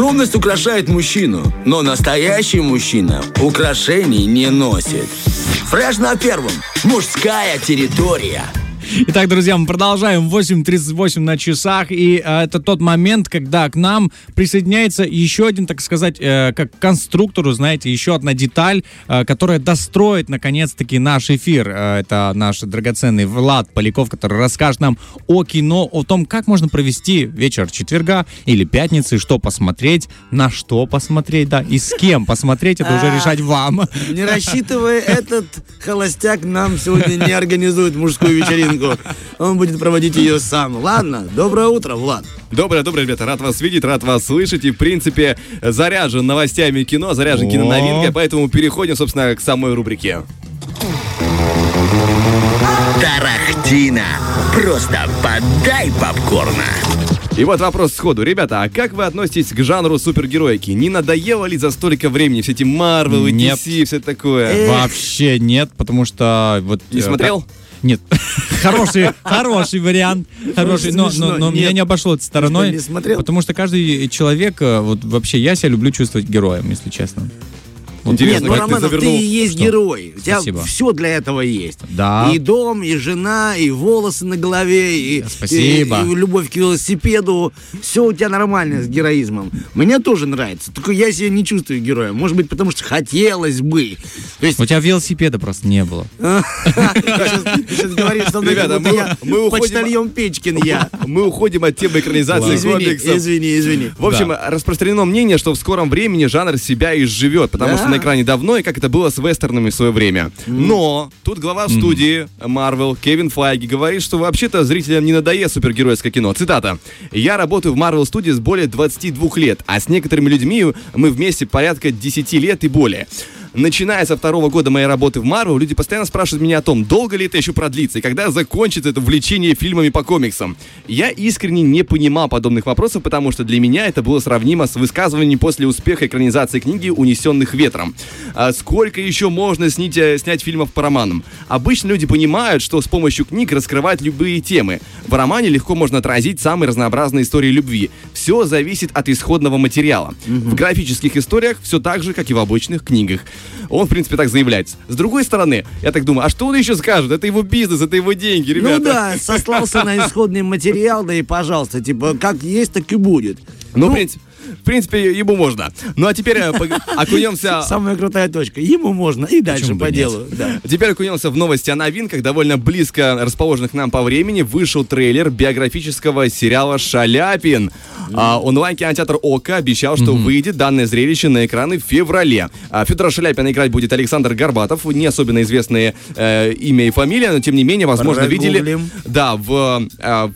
Скромность украшает мужчину, но настоящий мужчина украшений не носит. Фреш на первом. Мужская территория. Итак, друзья, мы продолжаем 8.38 на часах, и э, это тот момент, когда к нам присоединяется еще один, так сказать, э, как конструктору, знаете, еще одна деталь, э, которая достроит, наконец-таки, наш эфир. Э, это наш драгоценный Влад Поляков, который расскажет нам о кино, о том, как можно провести вечер четверга или пятницы, что посмотреть, на что посмотреть, да, и с кем посмотреть, это уже А. решать вам. Не рассчитывая, этот холостяк нам сегодня не организует мужскую вечеринку. Он будет проводить ее сам. Ладно, доброе утро, Влад. Доброе, доброе, ребята, рад вас видеть, рад вас слышать. И, в принципе, заряжен новостями кино, заряжен О. киноновинкой, поэтому переходим, собственно, к самой рубрике. Тарахтина. Просто подай попкорна. И вот вопрос сходу. Ребята, а как вы относитесь к жанру супергероики? Не надоело ли за столько времени все эти Марвелы. DC, все такое? Э, Вообще нет, потому что вот... Не э, смотрел? Нет. Хороший, хороший вариант. Хороший, но, но, но меня не обошло это стороной. Потому что каждый человек, э, вот вообще я себя люблю чувствовать героем, если честно. Интересно, Нет, ну, ты Романов, ты, завернул. и есть Что? герой. У тебя Спасибо. все для этого есть. Да. И дом, и жена, и волосы на голове, и, Спасибо. и- и любовь к велосипеду. Все у тебя нормально с героизмом. Мне тоже нравится. Только я себя не чувствую героем. Может быть, потому что хотелось бы. То есть У тебя велосипеда просто не было. Ты сейчас говоришь, что Ребята, мы- уходим- почтальон Печкин я. Мы уходим от темы экранизации Извини, комиксов. извини, извини. В общем, распространено мнение, что в скором времени жанр себя изживет, потому что на экране давно, и как это было с вестернами в свое время. Но тут глава студии Marvel Кевин Файги говорит, что вообще-то зрителям не надоест супергеройское кино. Цитата. «Я работаю в Marvel Studios более 22 лет, а с некоторыми людьми мы вместе порядка 10 лет и более». Начиная со второго года моей работы в Marvel, люди постоянно спрашивают меня о том, долго ли это еще продлится и когда закончится это увлечение фильмами по комиксам. Я искренне не понимал подобных вопросов, потому что для меня это было сравнимо с высказыванием после успеха экранизации книги «Унесенных ветром». А сколько еще можно снять, э, снять фильмов по романам? Обычно люди понимают, что с помощью книг раскрывать любые темы. В романе легко можно отразить самые разнообразные истории любви. Все зависит от исходного материала. В графических историях все так же, как и в обычных книгах. Он, в принципе, так заявляет. С другой стороны, я так думаю, а что он еще скажет? Это его бизнес, это его деньги, ребята. Ну да, сослался на исходный материал, да и пожалуйста, типа, как есть, так и будет. Ну, в принципе, в принципе, ему можно. Ну, а теперь э, окунемся... Самая крутая точка. Ему можно и дальше по делу. Да. Теперь окунемся в новости о новинках. Довольно близко расположенных нам по времени вышел трейлер биографического сериала «Шаляпин». А, онлайн-кинотеатр ОКО обещал, что выйдет данное зрелище на экраны в феврале. А, Федора Шаляпина играть будет Александр Горбатов, не особенно известное э, имя и фамилия, но тем не менее, возможно, видели... Да, в... э,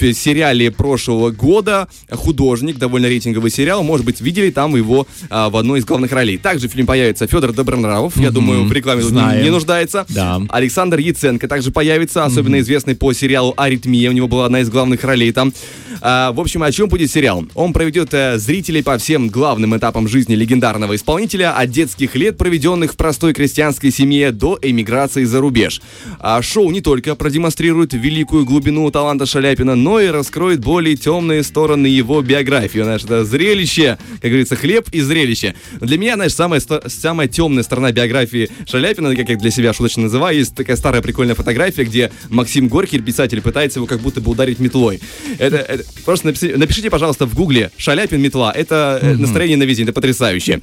в сериале прошлого года художник, довольно рейтинговый сериал, может быть, видели там его а, в одной из главных ролей. Также в фильме появится Федор Добронравов, я думаю, в рекламе тут не, Знаем. не нуждается. Да. Александр Яценко также появится, особенно известный по сериалу «Аритмия», у него была одна из главных ролей там. А, в общем, о чем будет сериал? Он проведет э, зрителей по всем главным этапам жизни легендарного исполнителя, от детских лет, проведенных в простой крестьянской семье, до эмиграции за рубеж. А шоу не только продемонстрирует великую глубину таланта Шаляпина, но и раскроет более темные стороны его биографии. Знаешь, это зрелище, как говорится, хлеб и зрелище. Для меня, знаешь, самая, самая темная сторона биографии Шаляпина, как я для себя шуточно называю, есть такая старая прикольная фотография, где Максим Горький, писатель, пытается его как будто бы ударить метлой. Это, это- просто напишите, напишите, пожалуйста, в гугле «Шаляпин метла». Это э, настроение на весь день, это потрясающе.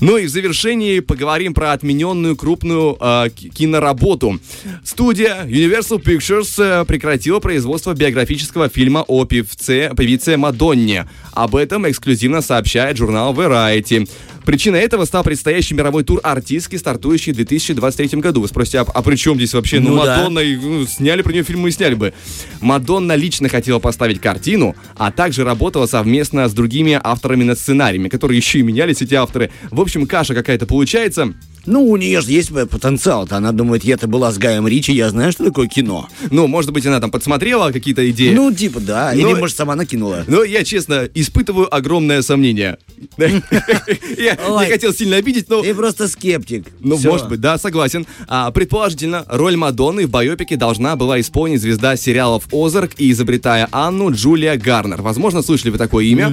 Ну и в завершении поговорим про отмененную крупную э, ки- киноработу. Студия Universal Pictures э, прекратила производство биографического фильма о певце, певице Мадонне. Об этом эксклюзивно сообщает журнал Variety. Причиной этого стал предстоящий мировой тур артистки, стартующий в 2023 году. Вы спросите, а, а при чем здесь вообще? Ну, Ну да. Мадонна, и, ну, сняли про нее фильм и сняли бы. Мадонна лично хотела поставить картину, а также работала совместно с другими авторами над сценариями, которые еще и менялись, эти авторы. В общем, каша какая-то получается. Ну, у нее же есть потенциал-то. Она думает, я-то была с Гаем Ричи, я знаю, что такое кино. Ну, может быть, она там подсмотрела какие-то идеи. Ну, типа, да. Или, Но- может, сама накинула. Но я, честно, испытываю огромное сомнение. Я не хотел сильно обидеть, но... Ты просто скептик. Ну, может быть, да, согласен. А, предположительно, роль Мадонны в байопике должна была исполнить звезда сериалов «Озарк» и изобретая Анну Джулия Гарнер. Возможно, слышали вы такое имя.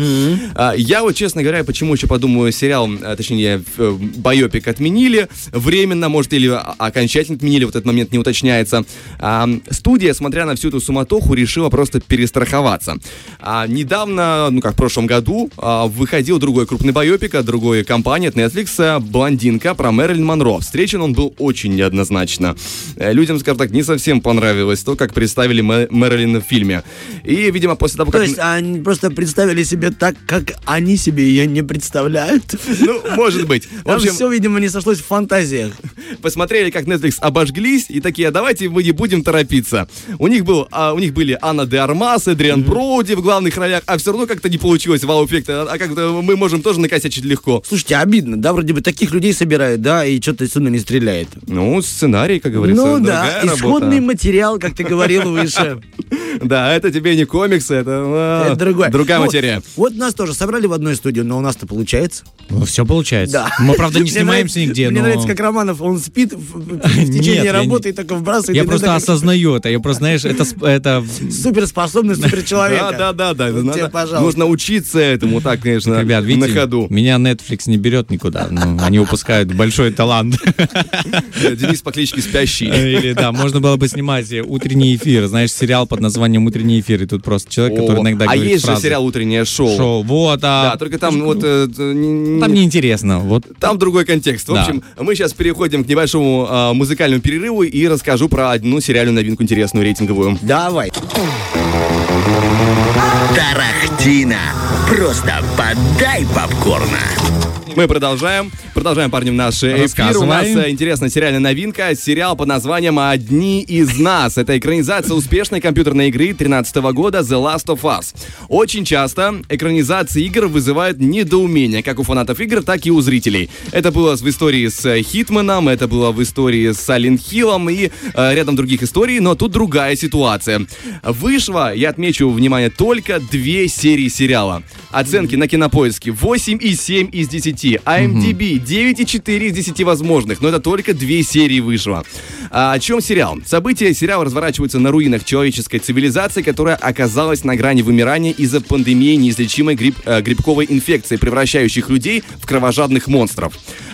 А, я вот, честно говоря, почему еще подумаю, сериал, а, точнее, э, байопик отменили временно, может, или окончательно отменили, вот этот момент не уточняется. А, студия, смотря на всю эту суматоху, решила просто перестраховаться. А, недавно, ну как в прошлом году, а, выходил другой крупный байопик от другой компании, от Netflix, а, «Блондинка» про Мэрилин Монро. Встречен он был очень неоднозначно. Э, Людям, скажем так, не совсем понравилось то, как представили Мэ- Мэрилин в фильме. И, видимо, после того, То как... есть они просто представили себе так, как они себе ее не представляют. Ну, может быть. В Там общем, все, видимо, не сошлось в фантазиях. посмотрели, как Netflix обожглись, и такие, «А давайте мы не будем торопиться. У них, был, а, у них были Анна де Армас, Эдриан Броуди в главных ролях, а все равно как-то не получилось вау-эффекта, а как-то мы можем тоже накосячить легко. Слушайте, обидно, да, вроде бы таких людей собирают, да, и что-то сюда не стреляет. Ну, сценарий, как говорится, ну да, исходный работа. материал, как ты говорил выше. Да, это тебе не комиксы, это, а, Это другое. другая Ну, материя. Вот нас тоже собрали в одной студии, но у нас-то получается. все получается. Да. Мы, правда, не снимаемся нигде, Мне но... нравится, как Романов, он спит в, в- в Нет, течение работы не- и только вбрасывает. Я просто осознаю это. Я просто, знаешь, это... это... Суперспособный суперчеловека. Да, да, да, да. Вот надо- тебе, пожалуйста. нужно учиться этому, так, конечно, Ребят, видите, на ходу. меня Netflix не берет никуда. Ну, они выпускают большой талант. Э, Денис по кличке Спящий. Или, да, можно было бы снимать э, утренний эфир. Знаешь, сериал под названием «Утренний эфир». И тут просто человек, который О, иногда а говорит есть же фразы. сериал «Утреннее шоу». Шоу. Вот, а... Да, только там вот... э, э, не- Там неинтересно. Вот Там другой контекст. В Да. общем, мы сейчас переходим к небольшому а, музыкальному перерыву и расскажу про одну сериальную новинку интересную, рейтинговую. Давай. Тарахтина. Просто подай попкорна. Мы продолжаем. Продолжаем, парни, наш эфир. У нас э, интересная сериальная новинка. Сериал под названием «Одни из нас». Это экранизация успешной компьютерной игры 2013 года «The Last of Us». Очень часто экранизации игр вызывают недоумение, как у фанатов игр, так и у зрителей. Это было в истории с э, Хитманом, это было в истории с Silent Хиллом и э, рядом других историй, но тут другая ситуация. Вышло, я отмечу, внимание, только две серии сериала. Оценки на кинопоиске 8,7 из 10. IMDb 9,4 из 10 возможных. Но это только две серии вышло. А о чем сериал? События сериала разворачиваются на руинах человеческой цивилизации, которая оказалась на грани вымирания из-за пандемии неизлечимой гриб- э, грибковой инфекции, превращающих людей в кровожадных монстров.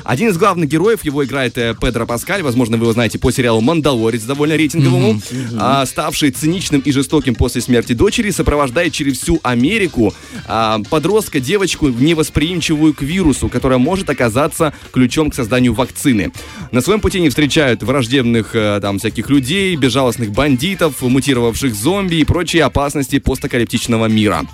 Один из главных героев, его играет э, Педро Паскаль, возможно, вы его знаете по сериалу «Мандалорец», довольно рейтинговому, а, ставший циничным и жестоким после смерти дочери, сопровождает через всю Америку а, подростка, девочку, невосприимчивую к вирусу, которая может оказаться ключом к созданию вакцины. На своем пути они встречают враждебных э, там всяких людей, безжалостных бандитов, мутировавших зомби и прочие опасности постапокалиптичного мира.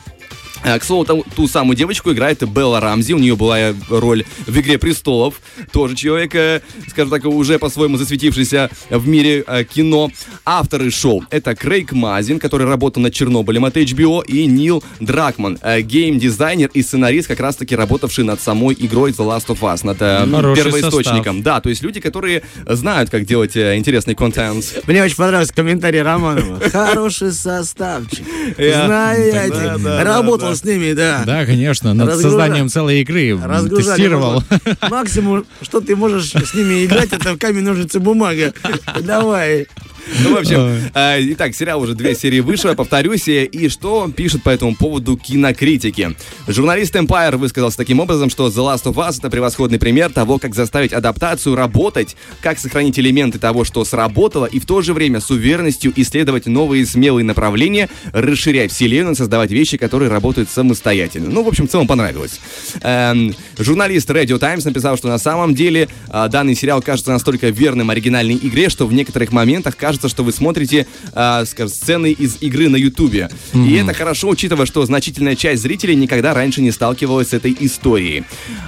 Э, К слову, ту, ту самую девочку играет Белла Рамзи. У нее была э, роль в «Игре престолов». Тоже человек, э, скажем так, уже по-своему засветившийся в мире кино. Авторы шоу — это Крейг Мазин, который работал над «Чернобылем» от HBO, и Нил Дракман, гейм-дизайнер и сценарист, как раз-таки работавший над самой игрой The Last of Us, над Хороший первоисточником. Да, то есть люди, которые знают, как делать интересный контент. Мне очень понравился комментарий Романова. Хороший составчик. Знаю я Работал. С ними, да. Да, конечно, над Разгружа- созданием целой игры Разгружали. тестировал. Максимум, что ты можешь с ними играть, это камень, ножницы, бумага. Давай. Ну, в общем, э, итак, сериал уже две серии вышло, я повторюсь, и что пишут по этому поводу кинокритики. Журналист Empire высказался таким образом, что The Last of Us это превосходный пример того, как заставить адаптацию работать, как сохранить элементы того, что сработало, и в то же время с уверенностью исследовать новые смелые направления, расширять вселенную, создавать вещи, которые работают самостоятельно. Ну, в общем, в целом понравилось. Эм, журналист Radio Times написал, что на самом деле а, данный сериал кажется настолько верным оригинальной игре, что в некоторых моментах кажется, кажется, что вы смотрите, а, скажем, сцены из игры на Ютубе. И это хорошо, учитывая, что значительная часть зрителей никогда раньше не сталкивалась с этой историей.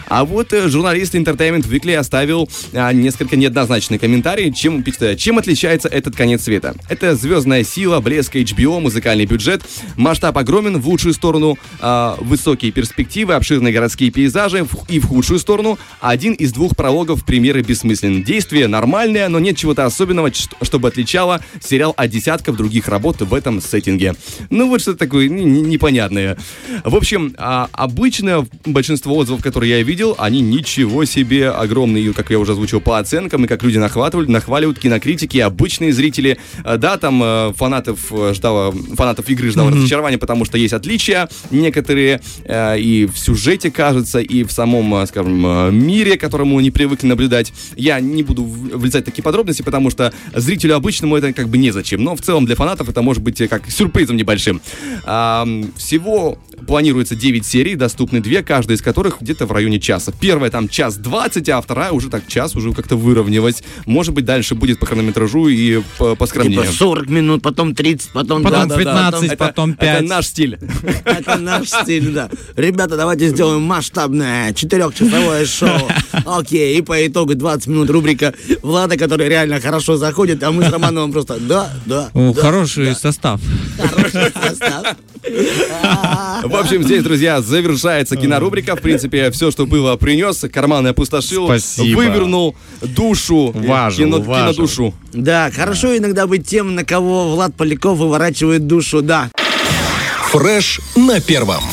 А вот э, журналист Entertainment Weekly оставил а, несколько неоднозначный комментарий, чем, чем отличается этот конец света. Это звездная сила, блеск HBO, музыкальный бюджет, масштаб огромен в лучшую сторону, а, высокие перспективы, обширные городские пейзажи и в худшую сторону один из двух прологов премьеры бессмыслен. Действие нормальное, но нет чего-то особенного, чтобы отличало сериал от десятков других работ в этом сеттинге. Ну вот что-то такое непонятное. В общем, а, обычно большинство отзывов, которые я видел, они ничего себе огромные, как я уже озвучил по оценкам, и как люди нахватывают, нахваливают кинокритики, обычные зрители. А, Да, там э, фанатов э, ждало, фанатов игры ждало разочарование, потому что есть отличия некоторые э, и в сюжете, кажется, и в самом, скажем, мире, к которому не привыкли наблюдать. Я не буду влезать в такие подробности, потому что зрителю обычному это как бы незачем. Но в целом для фанатов это может быть э, как сюрпризом небольшим. А, всего планируется 9 серий, доступны две, каждая из которых где-то в районе часа. Первая там час 20, а вторая уже так час уже как-то выровнялась. Может быть, дальше будет по хронометражу и по, поскромнее. Типа 40 минут, потом 30, потом... Потом да-да-да, 15, потом- потом Это 5. наш стиль. Это наш стиль, да. Ребята, давайте сделаем масштабное четырехчасовое шоу. Окей, и по итогу 20 минут рубрика Влада, которая реально хорошо заходит, а мы с Романовым просто да, да, О, да, хороший состав. Хороший состав. В общем, здесь, друзья, завершается кинорубрика. В принципе, все, что было, принес, карманы опустошил, Спасибо. вывернул душу, Важил, кино, важил. кинодушу. Да, хорошо иногда быть тем, на кого Влад Поляков выворачивает душу, да. Фреш на первом.